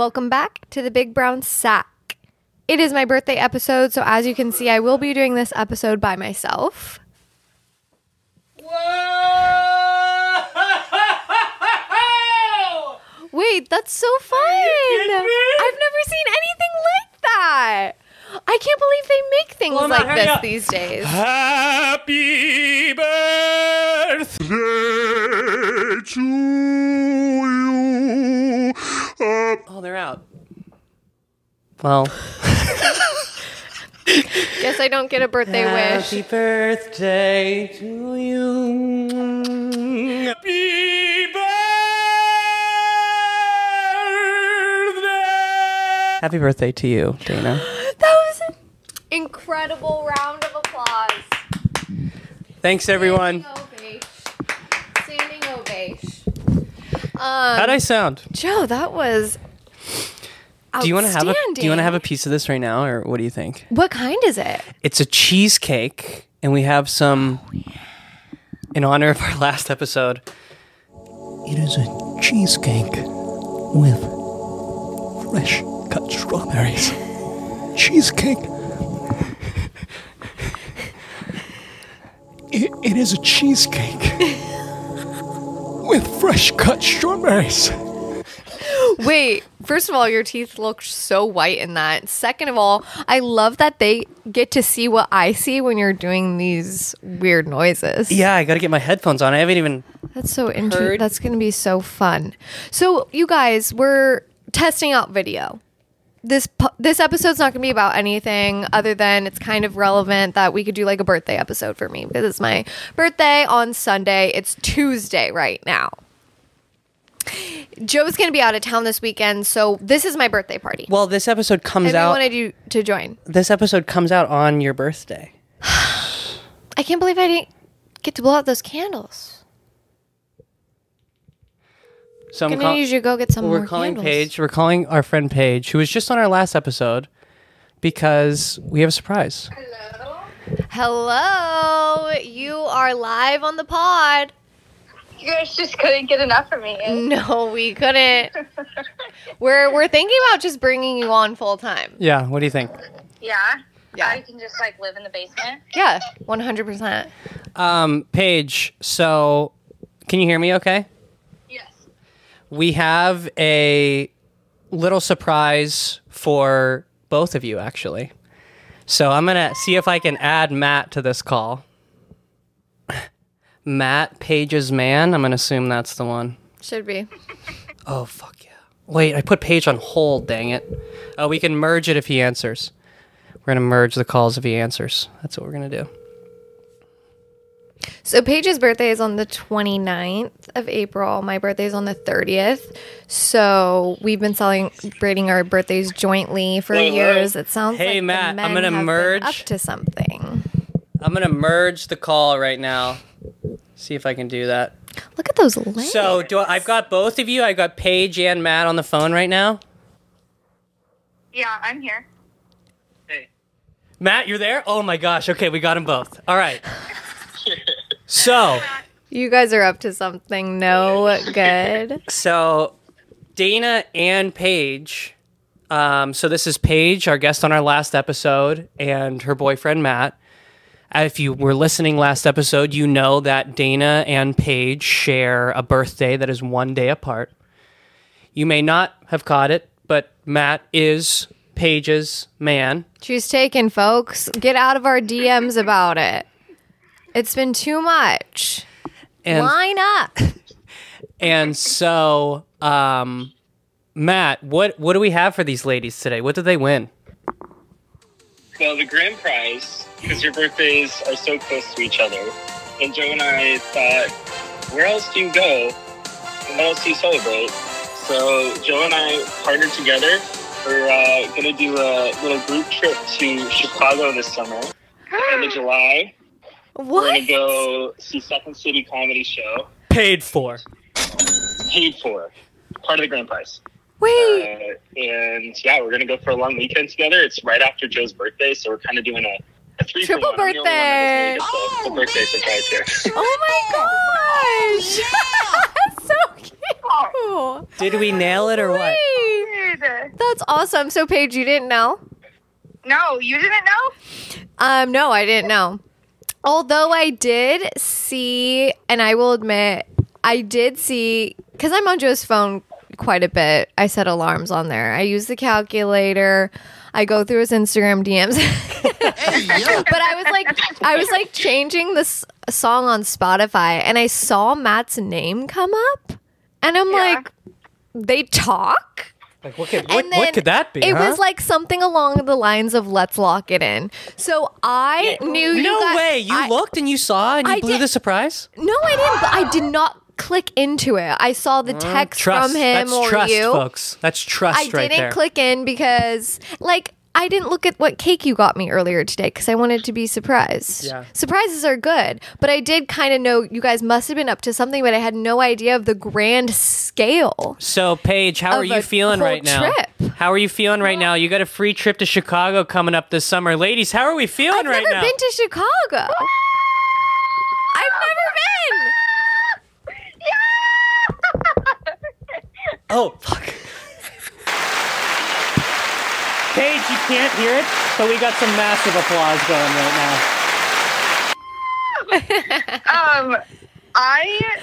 Welcome back to the Big Brown Sack. It is my birthday episode, so as you can see, I will be doing this episode by myself. Whoa! Wait, that's so fun! I've never seen anything like that. I can't believe they make things like this up. these days. Happy birthday to you. Oh, they're out. Well, Guess I don't get a birthday wish. happy birthday to you. Happy birthday. Happy birthday to you, Dana. That was an incredible round of applause. Thanks, everyone. Standing ovation. Standing ovation. How'd I um, sound? Joe, that was. Do you want to have a Do you want to have a piece of this right now, or what do you think? What kind is it? It's a cheesecake, and we have some oh, in honor of our last episode. It is a cheesecake with fresh cut strawberries. Cheesecake. It, it is a cheesecake with fresh cut strawberries. Wait, first of all, your teeth look so white in that. Second of all, I love that they get to see what I see when you're doing these weird noises. Yeah, I got to get my headphones on. I haven't even. That's so interesting. That's going to be so fun. So, you guys, we're testing out video. This this episode's not going to be about anything other than it's kind of relevant that we could do like a birthday episode for me because it's my birthday on Sunday. It's Tuesday right now. Joe's going to be out of town this weekend, so this is my birthday party. Well, this episode comes and out. wanted you to join. This episode comes out on your birthday. I can't believe I didn't get to blow out those candles. So I'm I'm call- going to need you to go get some we're more calling candles. Paige. We're calling our friend Paige, who was just on our last episode, because we have a surprise. Hello, Hello. you are live on the pod. You guys just couldn't get enough of me. No, we couldn't. we're we're thinking about just bringing you on full time. Yeah. What do you think? Yeah. Yeah. I can just like live in the basement. Yeah, one hundred percent. Um, Paige. So, can you hear me? Okay. We have a little surprise for both of you actually. So i'm gonna see if i can add matt to this call. Matt page's man. I'm gonna assume that's the one. Should be. Oh fuck yeah. Wait i put page on hold dang it. Oh we can merge it if he answers. We're gonna merge the calls if he answers. That's what we're gonna do So Paige's birthday is on the 29th of April. My birthday is on the 30th. So we've been celebrating our birthdays jointly for years. It sounds Hey, like the Matt, I'm men gonna have been merge- up to something. i'm gonna merge the call right now see if i can do that Look at those legs. So do I, I've got both of you. I've got Paige and Matt on the phone right now. Yeah, I'm here. Hey, Matt, you're there? Oh my gosh. Okay, we got them both. All right. So, you guys are up to something no good. so Dana and Paige. Um, so this is Paige, our guest on our last episode, and her boyfriend Matt. If you were listening last episode, you know that Dana and Paige share a birthday that is one day apart. You may not have caught it, but Matt is Paige's man. She's taken, folks. Get out of our DMs about it. It's been too much. And Line up. and so um Matt, what what do we have for these ladies today? What did they win? Well, the grand prize, because your birthdays are so close to each other, and Joe and I thought, where else do you go? And what else do you celebrate? So Joe and I partnered together. We're uh, going to do a little group trip to Chicago this summer. End of July. We're going to go see Second City Comedy Show. Paid for. Paid for. Part of the grand prize. Wait. Uh, and yeah, we're gonna go for a long weekend together. It's right after Joe's birthday, so we're kind of doing a, a three for Triple one. I'm the only one that birthday. doesn't get the, the birthday surprise here. Oh my gosh. That's so cute. Did we nail it or what? Wait. that's awesome. So Paige, you didn't know? No, you didn't know? Um, no, I didn't know. Although I did see, and I will admit, I did see because I'm on Joe's phone quite a bit. I set alarms on there. I use the calculator. I go through his Instagram DMs. but I was like, I was like changing this song on Spotify, and I saw Matt's name come up, and I'm Yeah. like, they talk. Like what could what, what could that be? It huh? was like something along the lines of "Let's lock it in." So I knew. you no got- way. You I- looked and you saw and you I blew did- the surprise. No, I didn't. But I did not click into it. I saw the text Mm, from him That's or trust, you. folks. That's trust I right didn't there. click in because, like, I didn't look at what cake you got me earlier today because I wanted to be surprised. Yeah. Surprises are good, but I did kind of know you guys must have been up to something, but I had no idea of the grand scale. So, Paige, how are you feeling right now? trip. How are you feeling right now? You got a free trip to Chicago coming up this summer. Ladies, how are we feeling I've right never been to Chicago. I've never been. oh, fuck. Paige, you can't hear it, but we got some massive applause going right now. Um, I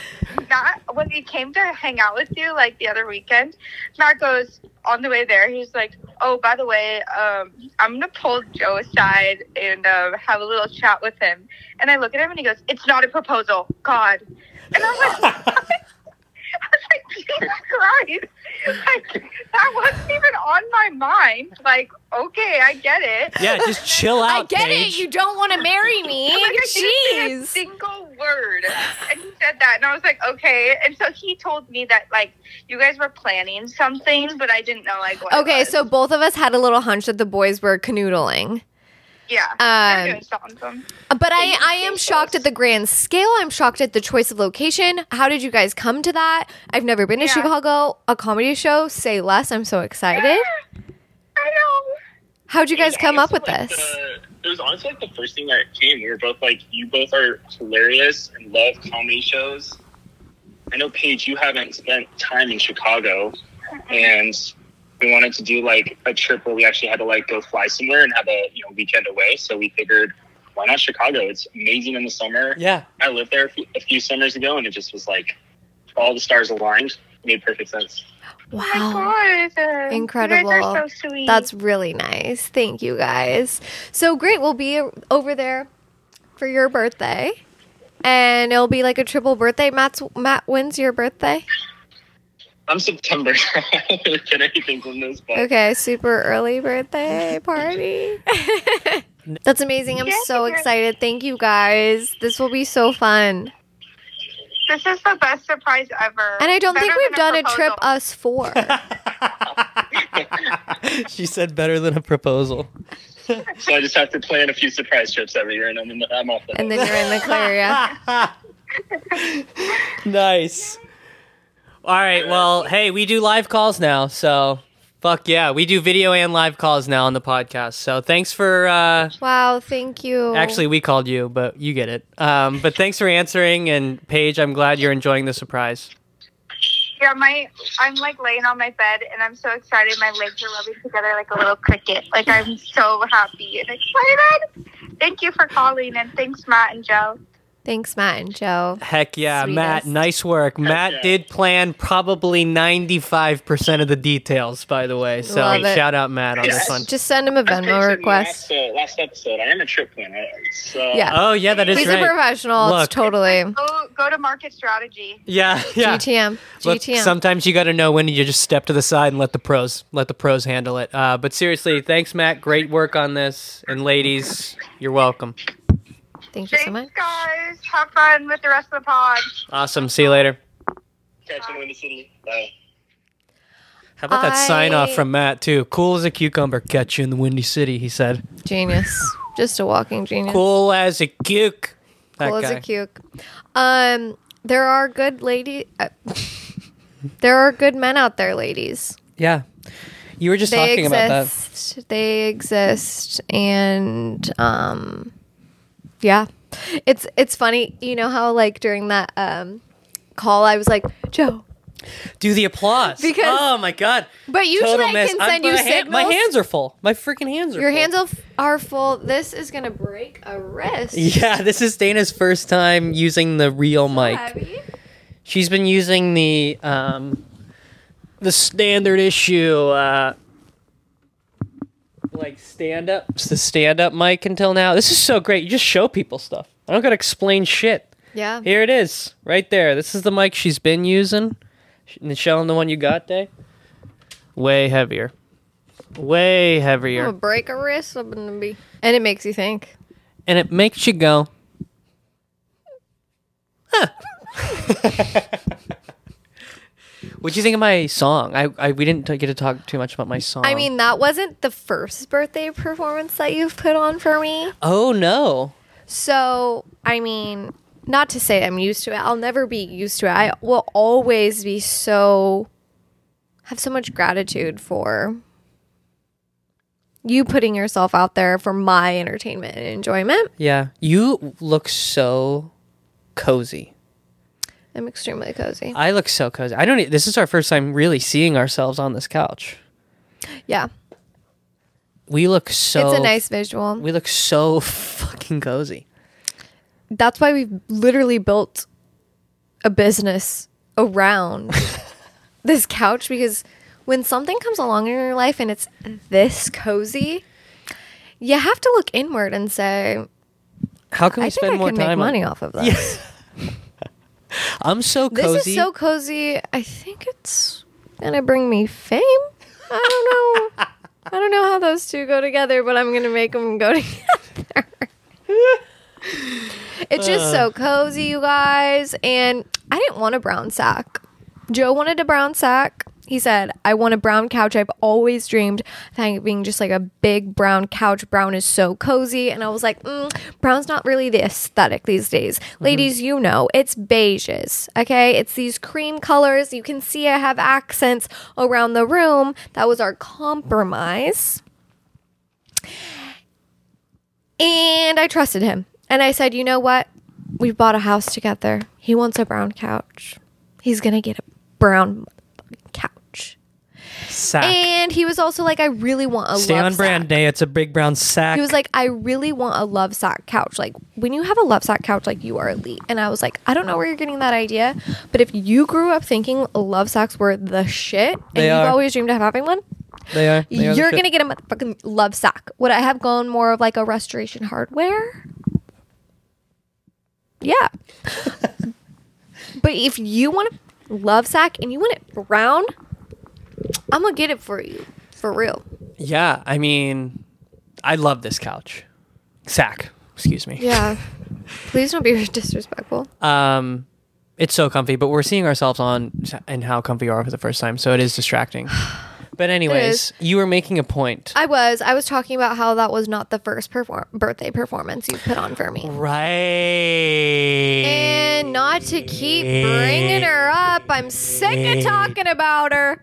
Matt when he came to hang out with you like the other weekend, Matt goes on the way there. He's like, "Oh, by the way, um, I'm gonna pull Joe aside and um, have a little chat with him." And I look at him and he goes, "It's not a proposal, God." And I was like, I was like, Jesus Christ! Like that wasn't even on my mind. Like, okay, I get it. Yeah, just chill out, I get Paige. it. You don't want to marry me. Like, I didn't say a Jeez. single word. And he said that, and I was like, okay. And so he told me that like you guys were planning something, but I didn't know like what. it Okay, was. so both of us had a little hunch that the boys were canoodling. Yeah, Um, I'm doing something. But I, I am shocked at the grand scale. I'm shocked at the choice of location. How did you guys come to that? I've never been to Yeah. Chicago. A comedy show. Say less. I'm so excited. I know. How'd you guys come up with honestly, this? the- it was honestly like the first thing that came. We were both like, you both are hilarious and love comedy shows. I know, Paige, you haven't spent time in Chicago, and we wanted to do like a trip where we actually had to like go fly somewhere and have a you know weekend away. So we figured, why not Chicago? It's amazing in the summer. Yeah. I lived there a few, a few summers ago, and it just was like all the stars aligned. Made perfect sense. Oh Wow. my God. Incredible. You guys are so sweet. That's really nice. Thank you guys. So great. We'll be over there for your birthday. And it'll be like a triple birthday. Matt's Matt when's your birthday? I'm September. I don't really get anything from this, but Okay, super early birthday party. That's amazing. I'm so excited. Thank you guys. This will be so fun. this is the best surprise ever. And I don't think we've than done a trip us four. she said better than a proposal. so I just have to plan a few surprise trips every year, and I'm in the, I'm off the and then you're in the clear, yeah. nice. All right. Well, hey, we do live calls now, so fuck yeah, we do video and live calls now on the podcast. So thanks for. uh Wow, thank you. Actually, we called you, but you get it. Um, but thanks for answering, and Paige, I'm glad you're enjoying the surprise. Yeah, my I'm like laying on my bed and I'm so excited. My legs are rubbing together like a little cricket. Like I'm so happy and excited. Thank you for calling and thanks Matt and Joe. Thanks, Matt and Joe. Heck yeah, Matt, nice work. Matt yeah. did plan probably 95% of the details, by the way. So Love it. shout out Matt on this Yes. one. Just send him a Venmo said request. Last, uh, last episode, I am a trip planner. So Yeah. Oh, yeah, that is He's right. a professional. Look. It's totally Go go to market strategy. Yeah, yeah. GTM. Look, GTM. sometimes you got to know when you just step to the side and let the pros let the pros handle it. Uh, but seriously, thanks, Matt. Great work on this, and ladies, you're welcome. Thank you so much. Thanks guys. Have fun with the rest of the pod. Awesome. See you later. catch you in the windy city. Bye. How about that sign off from Matt too? Cool as a cucumber, catch you in the windy city. He said. Genius. Just a walking genius. Cool as a cuke. That Cool as guy. a cuke. Um, there are good lady. Uh, there are good men out there, ladies. Yeah, you were just They talking about that. exist. They exist, and um, yeah, it's it's funny. You know how like during that um call, I was like, Joe, Do the applause. Because- oh my god. But usually Total I miss. can I'm- send you my, hand- my hands are full. My freaking hands are full. Your full. hands are f- are full. This is gonna break a wrist. Yeah, this is Dana's first time using the real mic. Heavy. She's been using the um the standard issue uh like stand up it's the stand up mic until now. This is so great. You just show people stuff. I don't gotta explain shit. Yeah. Here it is, right there. This is the mic she's been using. Michelle, and the one you got, Day. Way heavier. Way heavier. I'm gonna break a wrist. I'm gonna be, and it makes you think. And it makes you go. What'd you think of my song? I, I we didn't t- get to talk too much about my song. I mean, that wasn't the first birthday performance that you've put on for me. oh no, So, I mean, not to say I'm used to it. I'll never be used to it. I will always be so have so much gratitude for you putting yourself out there for my entertainment and enjoyment. yeah, you look so cozy. I'm extremely cozy. I look so cozy. I don't. e- This is our first time really seeing ourselves on this couch. Yeah. We look so. it's a nice visual. We look so fucking cozy. That's why we've literally built a business around this couch because when something comes along in your life and it's this cozy, you have to look inward and say, How can we I spend more can time? make on- money off of this. I'm so cozy. This is so cozy. I think it's gonna bring me fame. I don't know. I don't know how those two go together, but I'm gonna make them go together. it's just so uh. cozy, you guys. And I didn't want a brown sack. Joe wanted a brown sack. He said, I want a brown couch. I've always dreamed of having just like a big brown couch. Brown is so cozy. And I was like, mm, brown's not really the aesthetic these days. Ladies, you know, it's beiges. Okay. It's these cream colors. You can see I have accents around the room. That was our compromise. And I trusted him. And I said, you know what? We bought a house together. He wants a brown couch. He's going to get a brown. Sack. And he was also like, I really want a Stay love on brand day. It's a big brown sack. He was like, I really want a Lovesac couch. Like, when you have a Lovesac couch, like, you are elite. And I was like, I don't know where you're getting that idea, but if you grew up thinking Lovesacs were the shit and They you've are. always dreamed of having one, they are. They are you're gonna get a motherfucking Lovesac. Would I have gone more of like a restoration hardware? Yeah. but if you want a Lovesac and you want it brown, I'm gonna get it for you. For real. Yeah, I mean, I love this couch. Sack. Excuse me. Yeah. Please don't be disrespectful. Um, it's so comfy, but we're seeing ourselves on and how comfy you are for the first time, so it is distracting. But anyways, you were making a point. I was. I was talking about how that was not the first perform- birthday performance you put on for me. right. And not to keep bringing her up, I'm sick of talking about her.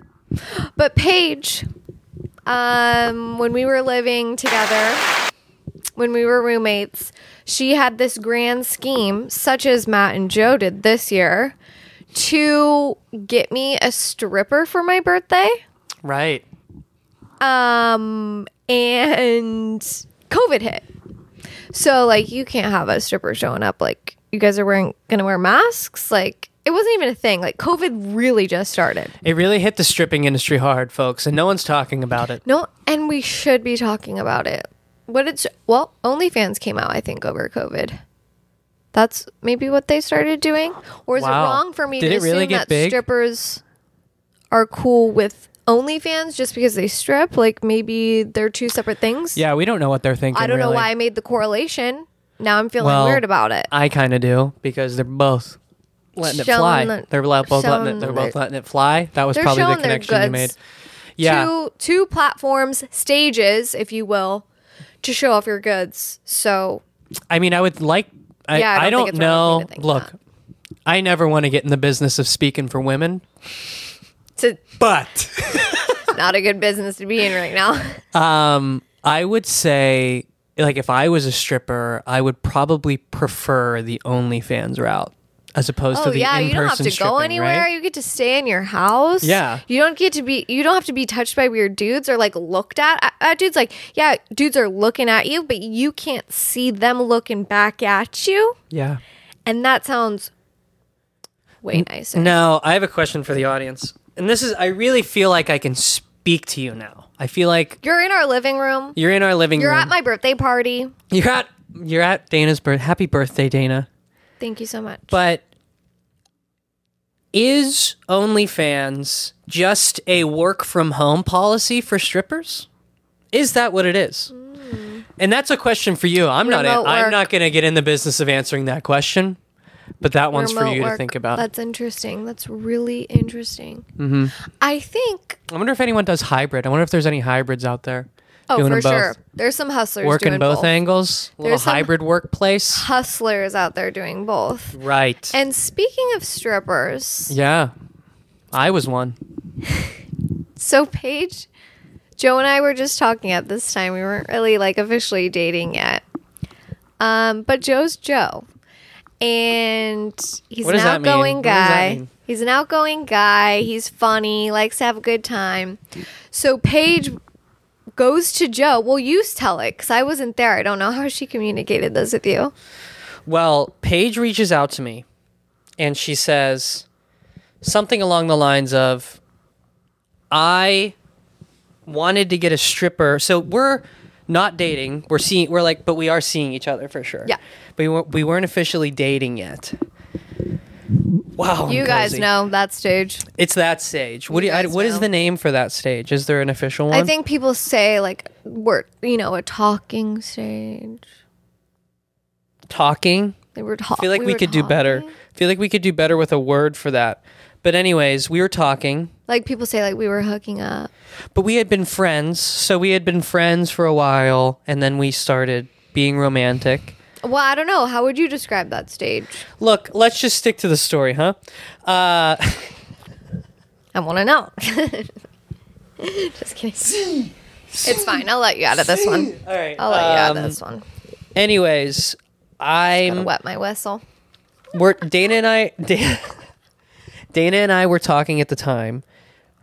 But Paige, um, when we were living together, when we were roommates, she had this grand scheme, such as Matt and Joe did this year, to get me a stripper for my birthday. Right. Um, and COVID hit. So like you can't have a stripper showing up like you guys are wearing gonna wear masks. Like it wasn't even a thing. Like COVID really just started. It really hit the stripping industry hard, folks, and no one's talking about it. No, and we should be talking about it. What it's well, OnlyFans came out, I think, over COVID. That's maybe what they started doing, or is Wow. it wrong for me Did to really assume that big? strippers are cool with OnlyFans just because they strip? Like maybe they're two separate things. Yeah, we don't know what they're thinking. I don't know why I made the correlation. Now I'm feeling Well, weird about it. I kind of do because they're both letting it fly. the- they're both letting it. They're both letting it fly. That was probably the connection you made. Yeah. Two two platforms, stages, if you will, to show off your goods. So I mean, I would like. I, Yeah, I I don't don't, think it's wrong of me know. Look, that. I never want to get in the business of speaking for women, it's but not a good business to be in right now. um, I would say, like, if I was a stripper, I would probably prefer the OnlyFans route. As opposed to Oh the yeah, you don't have to go anywhere. right? You get to stay in your house. Yeah. You don't get to be you don't have to be touched by weird dudes or like looked at at, at dudes like yeah, dudes are looking at you, but you can't see them looking back at you. Yeah. And that sounds way nicer. Now, I have a question for the audience. And this is I really feel like I can speak to you now. I feel like You're in our living room. you're in our living room. You're at my birthday party. you're at you're at Dana's birth. Happy birthday, Dana. Thank you so much. But is OnlyFans just a work from home policy for strippers? Is that what it is? And that's a question for you. I'm not. Remote I'm not going to get in the business of answering that question. But that one's for Remote you to think about. That's interesting. That's really interesting. Mm-hmm. I think. I wonder if anyone does hybrid. I wonder if there's any hybrids out there. Oh, for sure. There's some hustlers Working doing both, both. angles. A little hybrid workplace. Hustlers out there doing both. Right. And speaking of strippers, yeah. I was one. so Paige, Joe and I were just talking at this time. We weren't really like officially dating yet. Um, but Joe's Joe. And he's an outgoing What does that guy. He's an outgoing guy. He's funny, likes to have a good time. So Paige goes to Joe. Well, you tell it because I wasn't there. I don't know how she communicated this with you. Well, Paige reaches out to me and she says something along the lines of I wanted to get a stripper. So we're not dating. We're seeing we're like but we are seeing each other for sure. Yeah. But we we weren't officially dating yet. Wow. I'm you guys cozy. know that stage. It's that stage. What do You I, what is the name for that stage? Is there an official one? I think people say like we're you know a talking stage. talking. They were talking. I feel like we, could do better. I feel like we could do better with a word for that. But anyways, we were talking. Like people say like we were hooking up. But we had been friends, so we had been friends for a while, and then we started being romantic. Well, I don't know. How would you describe that stage? Look, let's just stick to the story, huh? Uh, I want to know. Just kidding. It's fine. I'll let you out of this one. all right. I'll let you out of um, this one. Anyways, Gotta I'm wet my whistle. we're Dana and I Dana, Dana and I were talking at the time.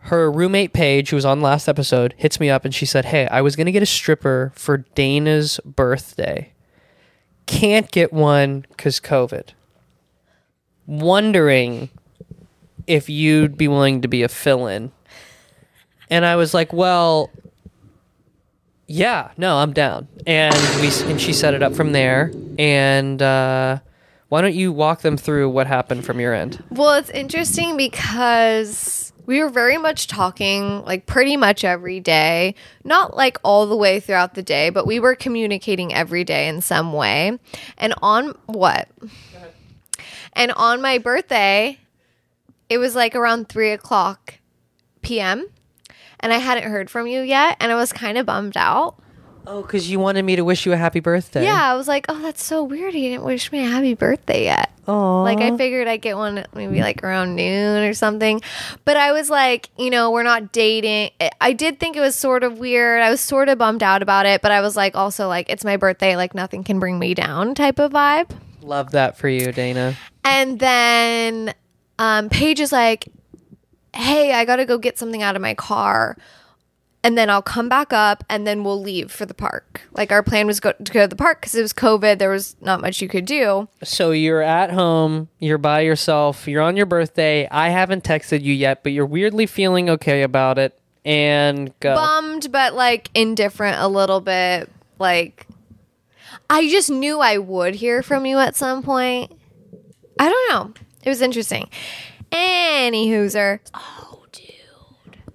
Her roommate Paige, who was on last episode, hits me up and she said, "Hey, I was gonna get a stripper for Dana's birthday. Can't get one because COVID. Wondering if you'd be willing to be a fill-in." And I was like, "Well." Yeah, no, I'm down. And we and she set it up from there. And uh, why don't you walk them through what happened from your end? Well, it's interesting because we were very much talking like pretty much every day. Not like all the way throughout the day, but we were communicating every day in some way. And on what? And on my birthday, it was like around three o'clock p.m. And I hadn't heard from you yet, and I was kind of bummed out. Oh, because you wanted me to wish you a happy birthday. Yeah, I was like, oh, that's so weird. He didn't wish me a happy birthday yet. Aww. Like I figured I'd get one maybe like around noon or something. But I was like, you know, we're not dating. I- I did think it was sort of weird. I was sort of bummed out about it, but I was like also like it's my birthday, like nothing can bring me down type of vibe. Love that for you, Dana. And then um Paige is like, "Hey, I got to go get something out of my car." And then I'll come back up and then we'll leave for the park. Like our plan was go- to go to the park because it was COVID. There was not much you could do. So you're at home, you're by yourself, you're on your birthday. I haven't texted you yet, but you're weirdly feeling okay about it. And go. bummed but like indifferent a little bit like i just knew i would hear from you at some point i don't know it was interesting any hooser oh.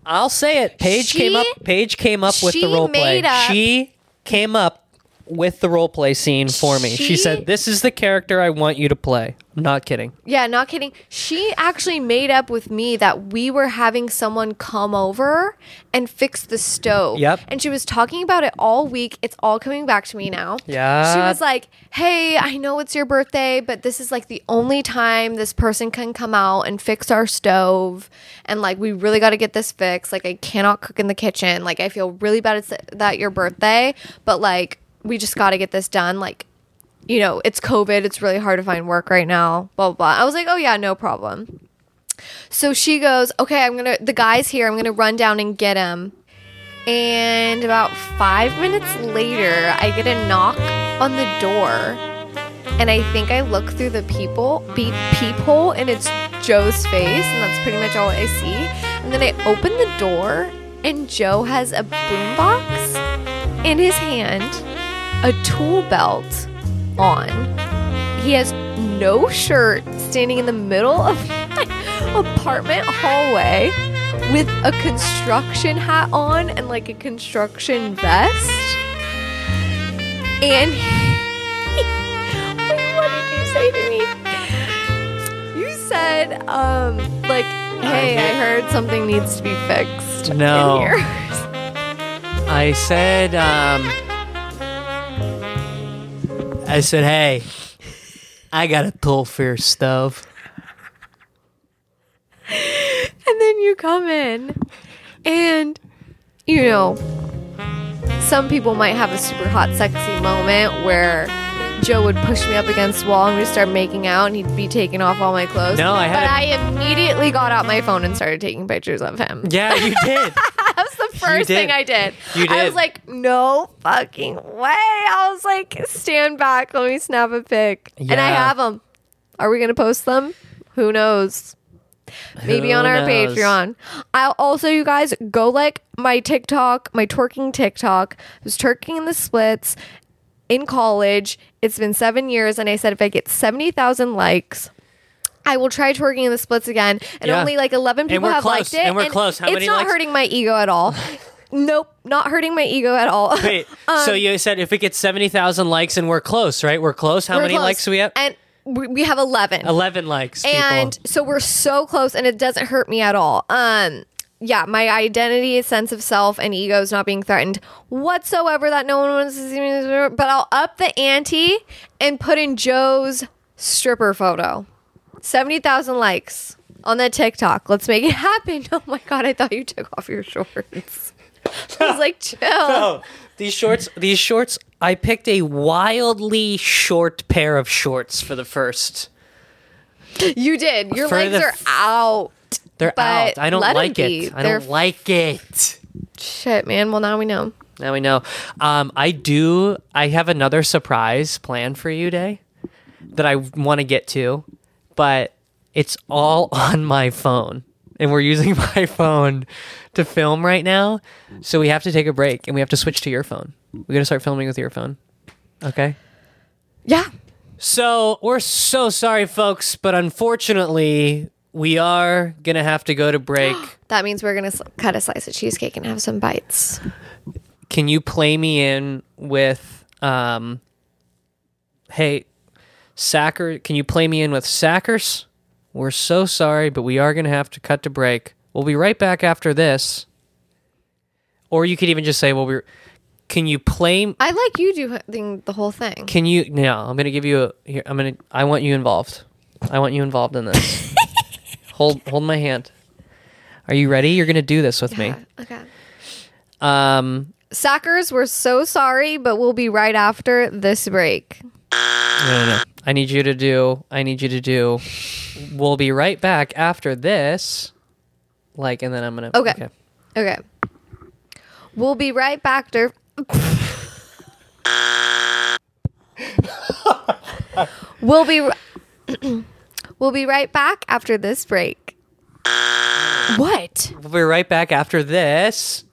I'll say it. Paige came up. She- Paige came up with the she role play. up- She came up with the role play scene for me. She, She- said, "This is the character I want you to play." I'm not kidding. yeah not kidding she actually made up with me that we were having someone come over and fix the stove Yep. and she was talking about it all week it's all coming back to me now Yeah. she was like hey i know it's your birthday but this is like the only time this person can come out and fix our stove and like we really got to get this fixed like i cannot cook in the kitchen like i feel really bad it's that your birthday but like we just got to get this done like you know, it's COVID. It's really hard to find work right now. Blah, blah, blah. I was like, oh, yeah, no problem. So she goes, okay, I'm going to, the guy's here. I'm going to run down and get him. And about five minutes later, I get a knock on the door. And I think I look through the people be- peephole and it's Joe's face. And that's pretty much all I see. And then I open the door and Joe has a boombox in his hand, a tool belt on. He has no shirt standing in the middle of my apartment hallway with a construction hat on and like a construction vest. And he, Wait, what did you say to me? You said, um, like, hey, I heard something needs to be fixed. No. In here. I said, um, I said, hey, I got a tool for stove. And then you come in, and you know, some people might have a super hot, sexy moment where Joe would push me up against the wall and we'd start making out, and he'd be taking off all my clothes. No, I had But I immediately got out my phone and started taking pictures of him. Yeah, you did. That was the first thing I did. You did. I was like, no fucking way. I was like, stand back. Let me snap a pic. Yeah. And I have them. Are we going to post them? Who knows? Maybe Who on our knows? Patreon. I'll also, you guys, go like my TikTok, my twerking TikTok. I was twerking in the splits in college. It's been seven years. And I said, if I get 70,000 likes, I will try twerking in the splits again. And Yeah. only like 11 people have close, liked it. and we're close. How it's many not likes? hurting my ego at all. nope, not hurting my ego at all. Wait, so you said if it gets 70,000 likes and we're close, right? We're close. How We're many close. likes do we have? And we we have 11. 11 likes. people. and so we're so close and it doesn't hurt me at all um yeah my identity sense of self and ego is not being threatened whatsoever that no one wants to see me. But i'll up the ante and put in joe's stripper photo. 70000 likes on that tiktok. Let's make it happen. Oh my god i thought you took off your shorts. I was like chill. Oh, these shorts, these shorts, I picked a wildly short pair of shorts for the first. you did. Your For legs the are out They're But out. I don't like it. I They're don't like it. shit man well now we know Now we know. Um, I do. I have another surprise planned for you, Day, that I want to get to, but it's all on my phone, and we're using my phone to film right now. So we have to take a break, and we have to switch to your phone. We got to start filming with your phone. Okay. yeah So we're so sorry, folks, but unfortunately, we are gonna have to go to break. That means we're gonna cut a slice of cheesecake and have some bites. can you play me in with um hey sacker can you play me in with sackers we're so sorry but we are going to have to cut to break we'll be right back after this or you could even just say well we're can you play I like you doing the whole thing. can you no i'm going to give you a here i'm to i want you involved i want you involved in this hold hold my hand are you ready you're going to do this with me Okay. um Sackers, we're so sorry, but we'll be right after this break. No, no, no. I need you to do. I need you to do. We'll be right back after this. Like, and then I'm gonna. Okay. Okay. We'll be right back to. we'll be. ri- we'll be right back after this break. What? We'll be right back after this.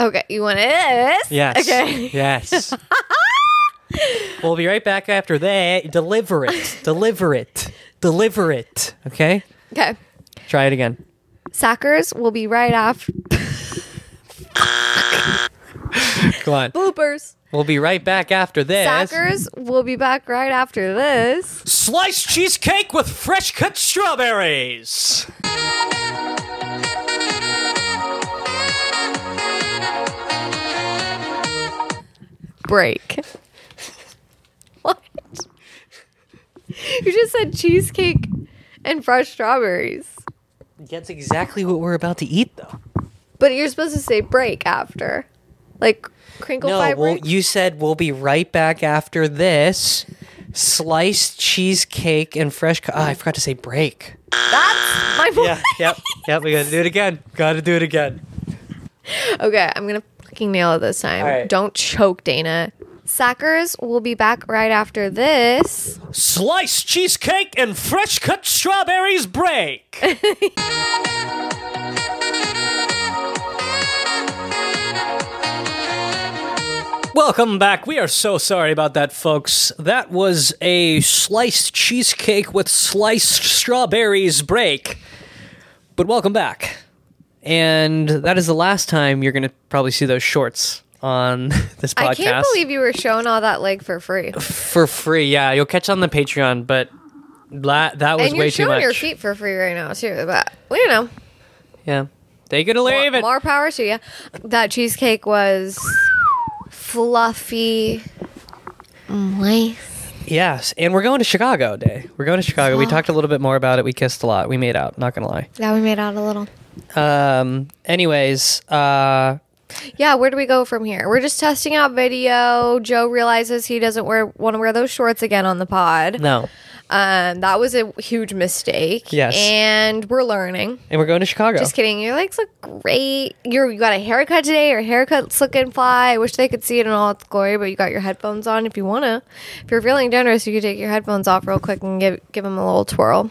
Okay, you want this? Yes. Okay. Yes. we'll be right back after that. Deliver it. Deliver it. Deliver it. Okay. Okay. Try it again. Sackers will be right after Come on. bloopers. We'll be right back after this. Sackers we'll be back right after this. Sliced cheesecake with fresh cut strawberries. Break. what? You just said cheesecake and fresh strawberries. That's exactly what we're about to eat, though. But you're supposed to say break after. Like crinkle No, fry well, break. you said we'll be right back after this. sliced cheesecake and fresh. Co- ah, I forgot to say break. That's my point. Yeah, yep, yep. We gotta do it again. Gotta do it again. Okay, I'm gonna fucking nail it this time. All right. Don't choke, Dana. Sackers will be back right after this. Sliced cheesecake and fresh cut strawberries break. Welcome back. We are so sorry about that, folks. That was a sliced cheesecake with sliced strawberries break. But welcome back. And that is the last time you're going to probably see those shorts on this podcast I can't believe you were showing all that leg for free. for free. Yeah, you'll catch on the Patreon, but that that was and way you're showing your feet for free right now too. But well, you know, Yeah, they could leave more, it. more power to you. That cheesecake was fluffy, moist. Yes, and we're going to Chicago day. We're going to Chicago. We talked a little bit more about it. We kissed a lot. We made out. Not gonna lie. Yeah, we made out a little. Um. Anyways, uh, Yeah, where do we go from here? We're just testing out video. Joe realizes he doesn't wear want to wear those shorts again on the pod. no, Um, that was a huge mistake. Yes. and we're learning. and we're going to Chicago. Just kidding. Your legs look great. You're, you got a haircut today. Your haircut's looking fly. I wish they could see it in all its glory, but you got your headphones on. If you wanna, if you're feeling generous, you could take your headphones off real quick and give give them a little twirl.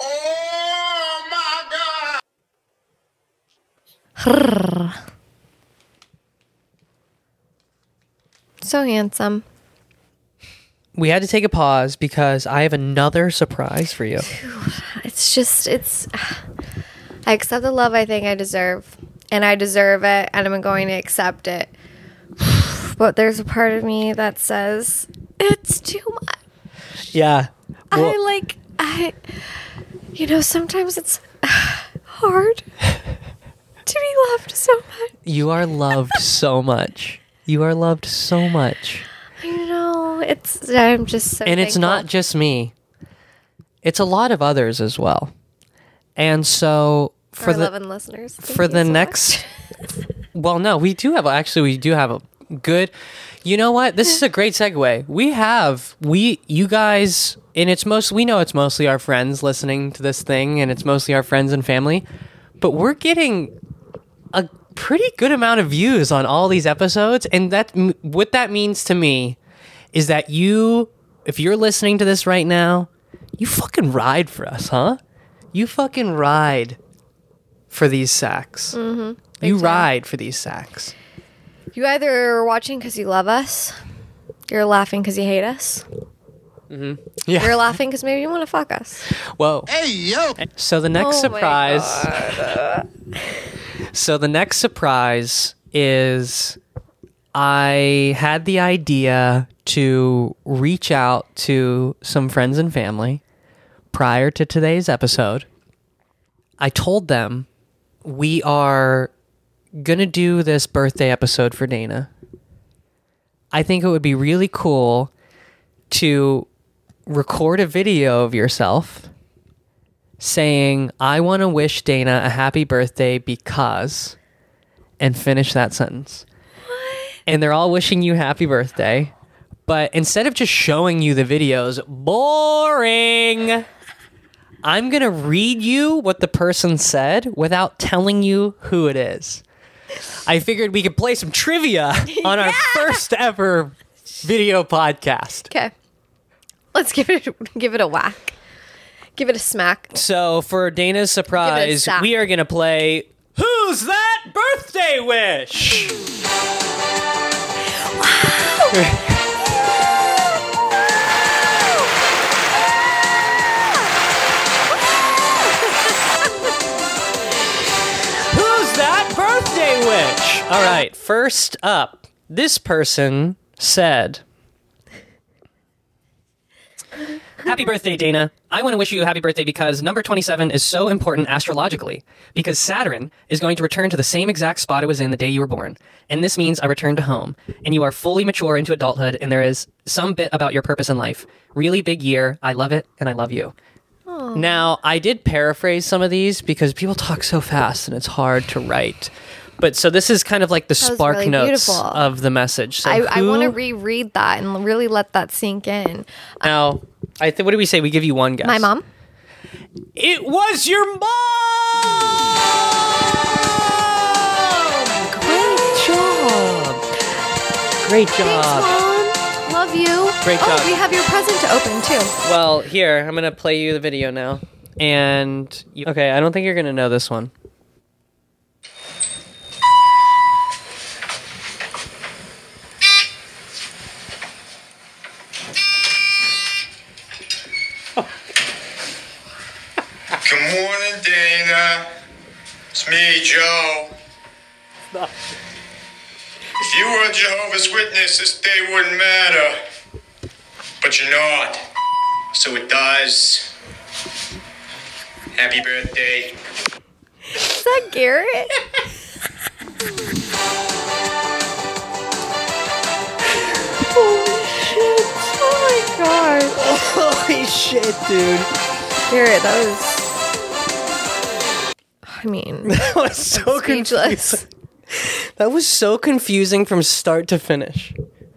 Oh my God. so handsome. We had to take a pause because I have another surprise for you. It's just it's I accept the love I think I deserve. And I deserve it and I'm going to accept it. But there's a part of me that says it's too much. Yeah. I like I you know, sometimes it's hard to be loved so much. you are loved so much. You are loved so much. I know. It's I'm just so and it's not just me. It's a lot of others as well. And so for our the loving listeners. For the so next well no we do have actually we do have a good you know what? This is a great segue. We have we you guys and it's most we know it's mostly our friends listening to this thing and it's mostly our friends and family but we're getting a pretty good amount of views on all these episodes and that what that means to me is that you if you're listening to this right now you fucking ride for us huh? You fucking ride for these sacks. Mm-hmm. You time. ride for these sacks. You either are watching because you love us, you're laughing because you hate us, Mm-hmm. yeah you're laughing because maybe you want to fuck us. whoa Hey, yo! so the next Oh my surprise so the next surprise is I had the idea to reach out to some friends and family prior to today's episode. I told them we are going to do this birthday episode for Dana. I think it would be really cool to record a video of yourself saying, I want to wish Dana a happy birthday because, and finish that sentence. And they're all wishing you happy birthday. But instead of just showing you the videos, boring. I'm going to read you what the person said without telling you who it is. I figured we could play some trivia on our first ever video podcast. Okay, let's give it give it a whack, give it a smack. So for Dana's surprise, we are gonna play Who's That Birthday Wish? Who's that birthday wish? All right, first up, this person said, Happy birthday, Dana. I want to wish you a happy birthday because number 27 is so important astrologically. Because Saturn is going to return to the same exact spot it was in the day you were born. And this means a return to home. And you are fully mature into adulthood, and there is some bit about your purpose in life. Really big year. I love it, and I love you. Now, I did paraphrase some of these because people talk so fast and it's hard to write. But so this is kind of like the spark really notes beautiful. of the message. So I, I want to reread that and really let that sink in. now. I think. What do we say? We give you one guess. My mom. It was your mom. Great job. Great Thanks, job. mom. Love you. Great oh, job. we have your present to open too. Well, here I'm gonna play you the video now, and you, okay, I don't think you're gonna know this one. Good morning, Dana. It's me, Joe. If you were a Jehovah's Witness, this day wouldn't matter. But you're not. So it does. Happy birthday. Is that Garrett? Holy shit. Oh my god. Holy shit, dude! Garrett, that was. I mean, That was so speechless. confusing. That was so confusing from start to finish.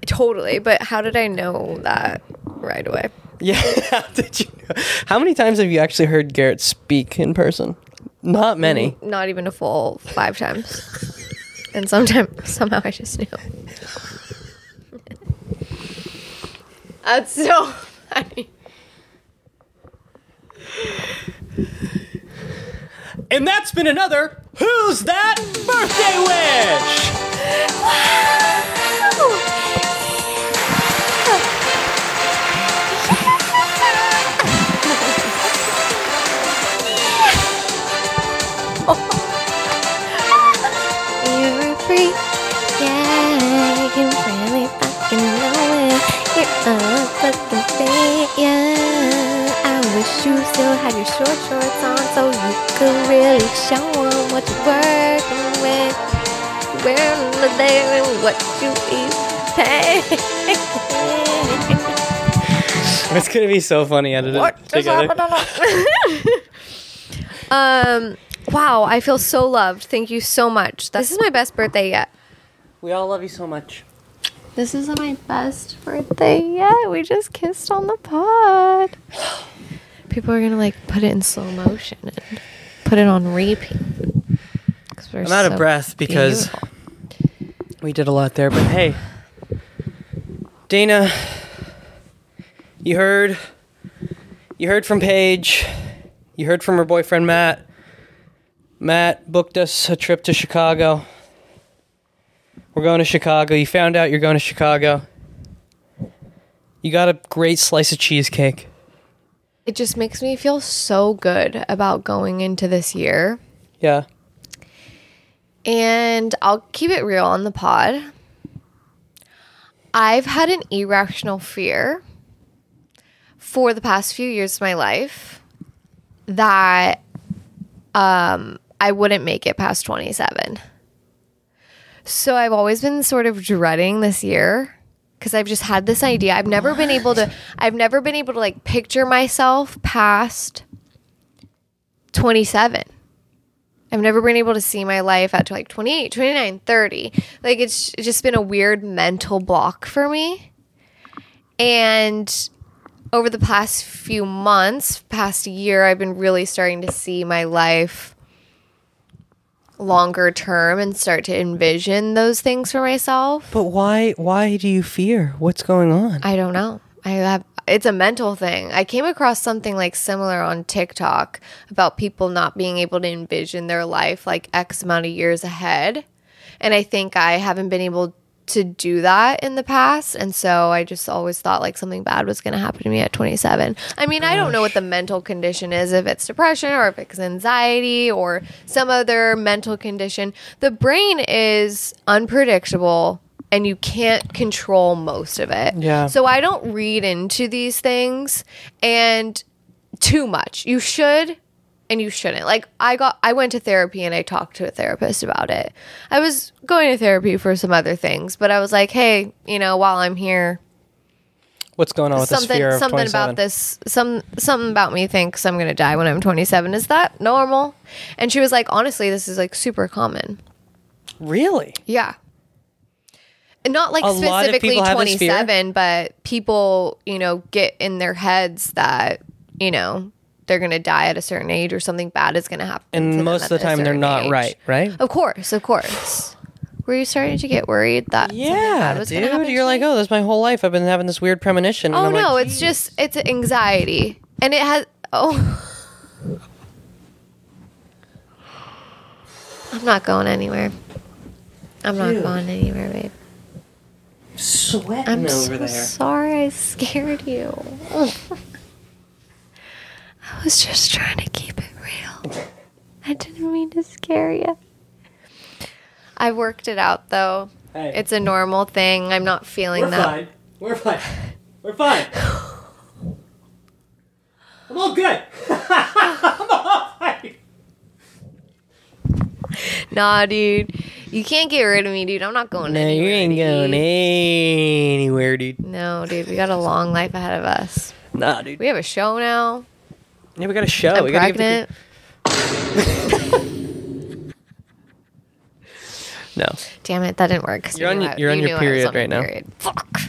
totally. But how did I know that right away? Yeah, how did you? Know? How many times have you actually heard Garrett speak in person? Not many. Not even a full five times. and sometimes, somehow I just knew. That's so funny. And that's been another Who's That Birthday Wish? Still had your short shorts on so you could really show 'em what you're working with. Wearing the day and what you eat. Hey. It's gonna be so funny edited together. um. Wow, I feel so loved. Thank you so much. This is my best birthday yet. We all love you so much. This is my best birthday yet. We just kissed on the pod. People are gonna like put it in slow motion and put it on repeat. we're I'm out of breath because beautiful. we did a lot there, but hey, Dana, you heard, you heard from Paige, you heard from her boyfriend Matt. Matt booked us a trip to Chicago. We're going to Chicago. You found out you're going to Chicago. You got a great slice of cheesecake. It just makes me feel so good about going into this year. Yeah. And I'll keep it real on the pod. I've had an irrational fear for the past few years of my life that um, I wouldn't make it past 27. So I've always been sort of dreading this year because I've just had this idea. I've never been able to, I've never been able to like picture myself past 27. I've never been able to see my life at like 28, 29, 30. Like it's it's just been a weird mental block for me. And over the past few months, past year, I've been really starting to see my life longer term and start to envision those things for myself. But why? Why do you fear? What's going on? I don't know. I have it's a mental thing. I came across something like similar on TikTok about people not being able to envision their life like X amount of years ahead. And I think I haven't been able to do that in the past. And so I just always thought like something bad was going to happen to me at 27. I mean, I don't know what the mental condition is, if it's depression or if it's anxiety or some other mental condition. The brain is unpredictable and you can't control most of it. Yeah. So I don't read into these things and too much. You should and you shouldn't. Like I got I went to therapy and I talked to a therapist about it. I was going to therapy for some other things, but I was like, "Hey, you know, while I'm here, What's going on with this something fear of something 27? about this some something about me thinks I'm going to die when I'm 27. Is that normal?" And she was like, "Honestly, this is like super common." Really? Yeah. And not like A specifically people have this fear? 27, but people, you know, get in their heads that, you know, they're going to die at a certain age or something bad is going to happen. And them most of the time, they're not age. right, right? Of course, of course. Were you starting to get worried that something Yeah, bad was dude. happen You're to like, oh, that's my whole life. I've been having this weird premonition. and oh I'm no, like, it's just it's anxiety, and it has oh. I'm not going anywhere. I'm not going anywhere, babe. sweating I'm over so there. sorry I scared you. I was just trying to keep it real. I didn't mean to scare you. I worked it out though. Hey. It's a normal thing. I'm not feeling that. We're fine. We're fine. I'm all good. I'm all fine. Nah, dude. You can't get rid of me, dude. I'm not going anywhere. No, anywhere. you ain't going anywhere, dude. No, dude. We got a long life ahead of us. Nah, dude. We have a show now. Yeah, we got a show. I'm we gotta give pregnant. the- No. Damn it, that didn't work. You're you on knew y- I- you're on you your knew I was period on right now. period. Fuck.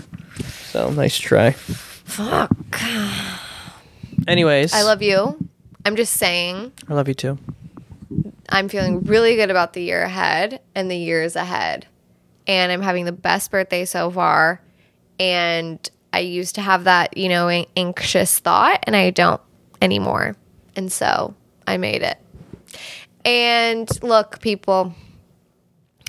So nice try. Fuck. Anyways, I love you. I'm just saying, I love you too. I'm feeling really good about the year ahead and the years ahead. And I'm having the best birthday so far. And I used to have that, you know, anxious thought, and I don't anymore. And so I made it. And look, people,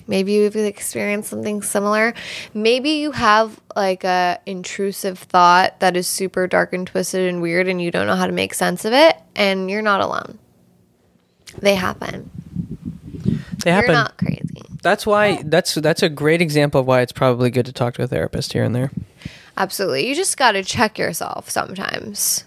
maybe you've experienced something similar. Maybe you have like a intrusive thought that is super dark and twisted and weird, and you don't know how to make sense of it, and you're not alone. They happen. They happen. You're not crazy. That's why that's that's a great example of why it's probably good to talk to a therapist here and there. Absolutely. You just got to check yourself sometimes.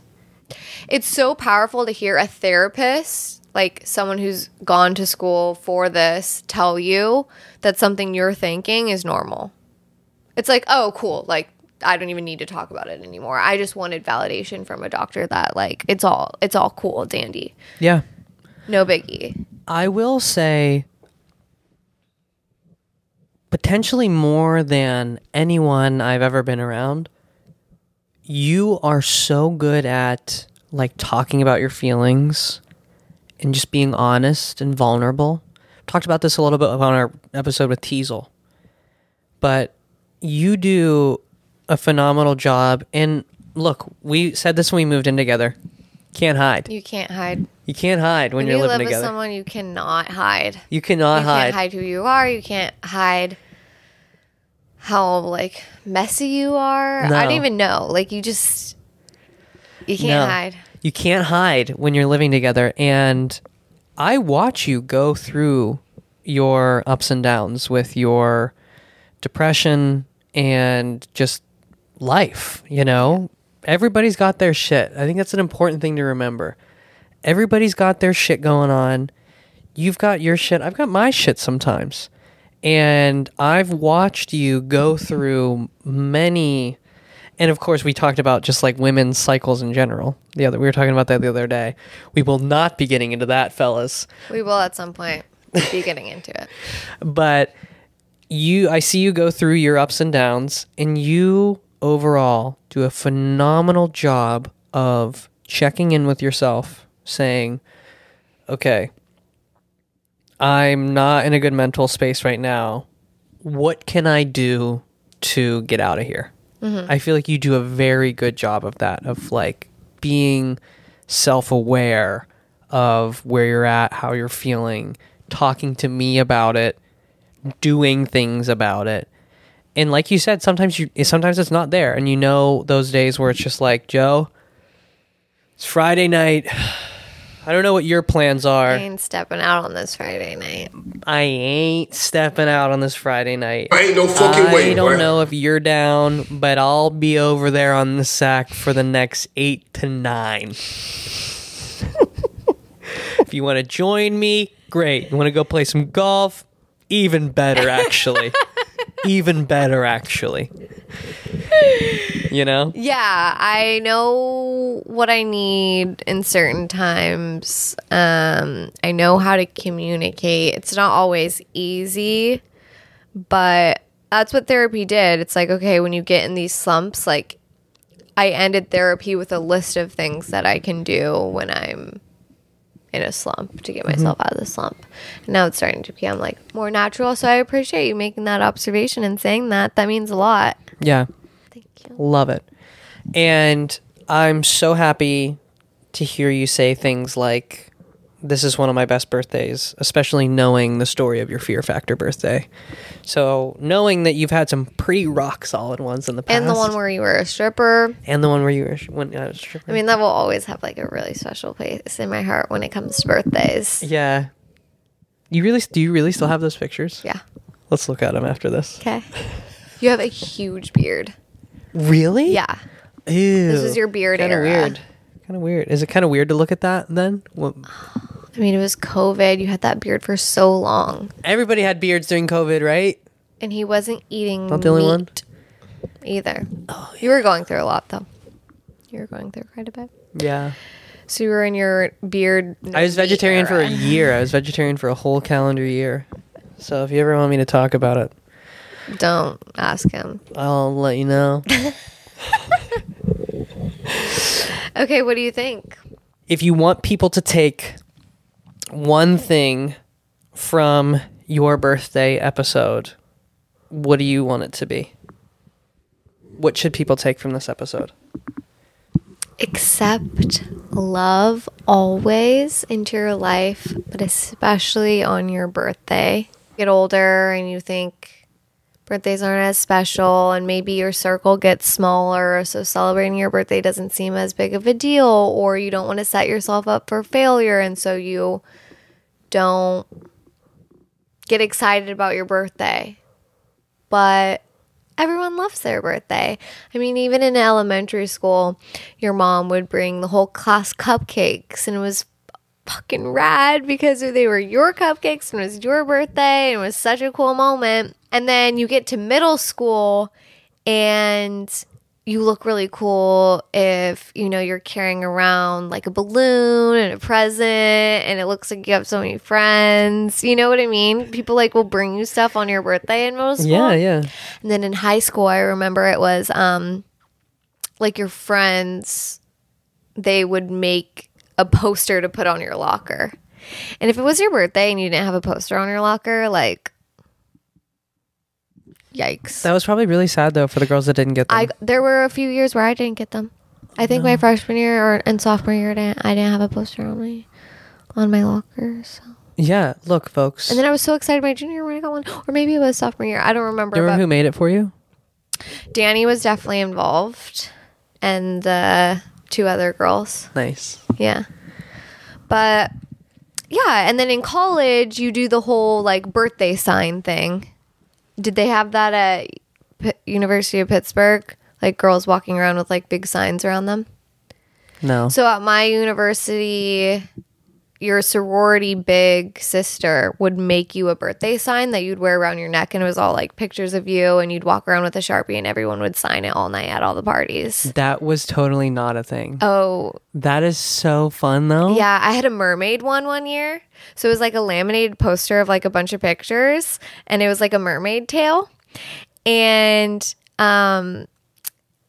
It's so powerful to hear a therapist, like someone who's gone to school for this, tell you that something you're thinking is normal. It's like, oh, cool. Like, I don't even need to talk about it anymore. I just wanted validation from a doctor that, like, it's all, it's all cool, dandy. Yeah. No biggie. I will say potentially more than anyone I've ever been around. You are so good at like talking about your feelings and just being honest and vulnerable. Talked about this a little bit on our episode with Teasel. But you do a phenomenal job and look, we said this when we moved in together. Can't hide. You can't hide. You can't hide when When you're you live living with together. someone, you cannot hide. you cannot you hide. can't hide who you are. You can't hide how like messy you are. I don't even know. Like you just you can't No. hide. You can't hide when you're living together. And I watch you go through your ups and downs with your depression and just life, you know? Everybody's got their shit. I think that's an important thing to remember. Everybody's got their shit going on. You've got your shit. I've got my shit sometimes. And I've watched you go through many and of course we talked about just like women's cycles in general. The other we were talking about that the other day. We will not be getting into that, fellas. We will at some point be getting into it. But you I see you go through your ups and downs and you overall do a phenomenal job of checking in with yourself, saying, "Okay, I'm not in a good mental space right now. What can I do to get out of here?" Mm-hmm. I feel like you do a very good job of that, of like being self aware of where you're at, how you're feeling, talking to me about it, doing things about it. And like you said, sometimes you sometimes it's not there. And you know those days where it's just like, Joe, it's Friday night. I don't know what your plans are. I are. ain't stepping out on this Friday night. I ain't stepping out on this Friday night. I ain't no fucking I way, I don't boy. know if you're down, but I'll be over there on the sack for the next eight to nine. if you want to join me, great. You want to go play some golf? Even better, actually. Even better, actually. you know? Yeah, I know what I need in certain times. Um, I know how to communicate. It's not always easy, but that's what therapy did. It's like, okay, when you get in these slumps, like I ended therapy with a list of things that I can do when I'm in a slump to get mm-hmm. myself out of the slump. And now it's starting to become like more natural. So I appreciate you making that observation and saying that. That means a lot. Yeah. Thank you. Love it. And I'm so happy to hear you say things like, this is one of my best birthdays, especially knowing the story of your Fear Factor birthday. So, knowing that you've had some pretty rock solid ones in the past. And the one where you were a stripper. And the one where you were when uh, I was I mean, that will always have like a really special place in my heart when it comes to birthdays. Yeah. You really do you really still have those pictures? Yeah. Let's look at them after this. Okay. You have a huge beard. Really? Yeah. Ew. This is your beard Kind of era. weird. Kind of weird. Is it kind of weird to look at that then? What, I mean, it was COVID. You had that beard for so long. everybody had beards during COVID, right? And he wasn't eating Not the only one? meat either. Oh, you were going through a lot, though. You were going through quite a bit. Yeah. So you were in your beard. I was vegetarian for a era. year. I was vegetarian for a whole calendar year. So if you ever want me to talk about it, Don't ask him. I'll let you know. Okay, what do you think? if you want people to take one thing from your birthday episode, what do you want it to be? What should people take from this episode? accept love always into your life, but especially on your birthday. Get older and you think birthdays aren't as special, and maybe your circle gets smaller, so celebrating your birthday doesn't seem as big of a deal, or you don't want to set yourself up for failure, and so you don't get excited about your birthday. But everyone loves their birthday. I mean, even in elementary school, your mom would bring the whole class cupcakes, and it was fucking rad because they were your cupcakes and it was your birthday, and it was such a cool moment. And then you get to middle school, and you look really cool if you know you're carrying around like a balloon and a present and it looks like you have so many friends you know what i mean people like will bring you stuff on your birthday in middle school Yeah, yeah. and then in high school, I remember it was um like your friends they would make a poster to put on your locker. And if it was your birthday and you didn't have a poster on your locker, like yikes. That was probably really sad though for the girls that didn't get them. I there were a few years where I didn't get them. I think my freshman year or and sophomore year, I didn't, I didn't have a poster on my on my locker. So. yeah, look, folks. And then I was so excited my junior year when I got one, or maybe it was sophomore year. I don't remember. Do you remember who made it for you? Danny was definitely involved, and uh, two other girls. Nice. Yeah, but yeah, and then in college you do the whole like birthday sign thing. Did they have that at P- University of Pittsburgh? Like girls walking around with like big signs around them. No. So at my university, your sorority big sister would make you a birthday sign that you'd wear around your neck, and it was all like pictures of you, and you'd walk around with a sharpie, and everyone would sign it all night at all the parties. that was totally not a thing. Oh, That is so fun though. yeah, I had a mermaid one one year. So it was like a laminated poster of like a bunch of pictures, and it was like a mermaid tail, and um.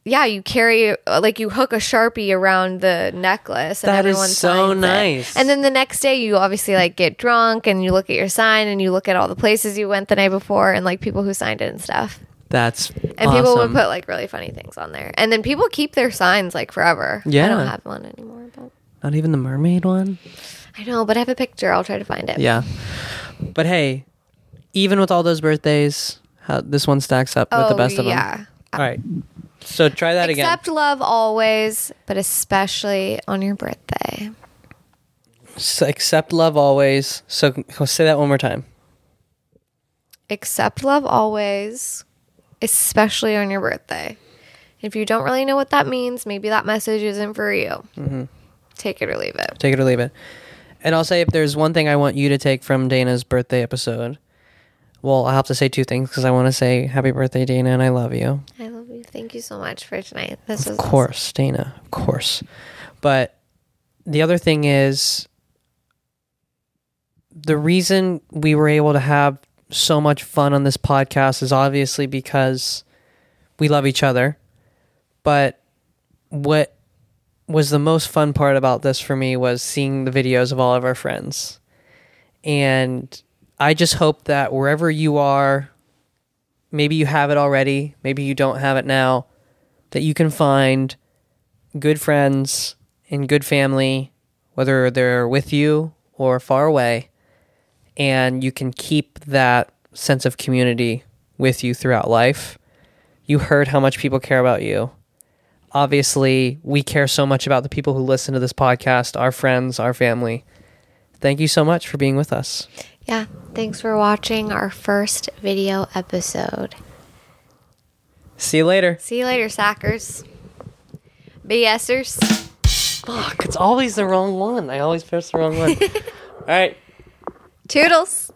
Yeah, you carry uh, like you hook a sharpie around the necklace, and That is everyone so signs it. nice. And then the next day, you obviously like get drunk and you look at your sign and you look at all the places you went the night before and like people who signed it and stuff. That's And people would put like really funny things on there. And then people keep their signs like forever. Yeah, I don't have one anymore, but Not even the mermaid one? I know, but I have a picture. I'll try to find it. Yeah. But hey, even with all those birthdays, how this one stacks up with the Oh, best of them. yeah. All right. So try that again. Accept love always, but especially on your birthday. again. S- accept love always. So go say that one more time. Accept love always, especially on your birthday. If you don't really know what that means, maybe that message isn't for you. Mm-hmm. Take it or leave it. Take it or leave it. And I'll say if there's one thing I want you to take from Dana's birthday episode, well, I'll have to say two things because I want to say happy birthday, Dana, and I love you. I you. Thank you so much for tonight. This was Of course, Dana, of course. But the other thing is the reason we were able to have so much fun on this podcast is obviously because we love each other. But what was the most fun part about this for me was seeing the videos of all of our friends. And I just hope that wherever you are, maybe you have it already, maybe you don't have it now, that you can find good friends and good family, whether they're with you or far away, and you can keep that sense of community with you throughout life. You heard how much people care about you. Obviously, we care so much about the people who listen to this podcast, our friends, our family. Thank you so much for being with us. Yeah, thanks for watching our first video episode. See you later. See you later, sackers. BSers. Fuck, it's always the wrong one. I always press the wrong one. All right. Toodles.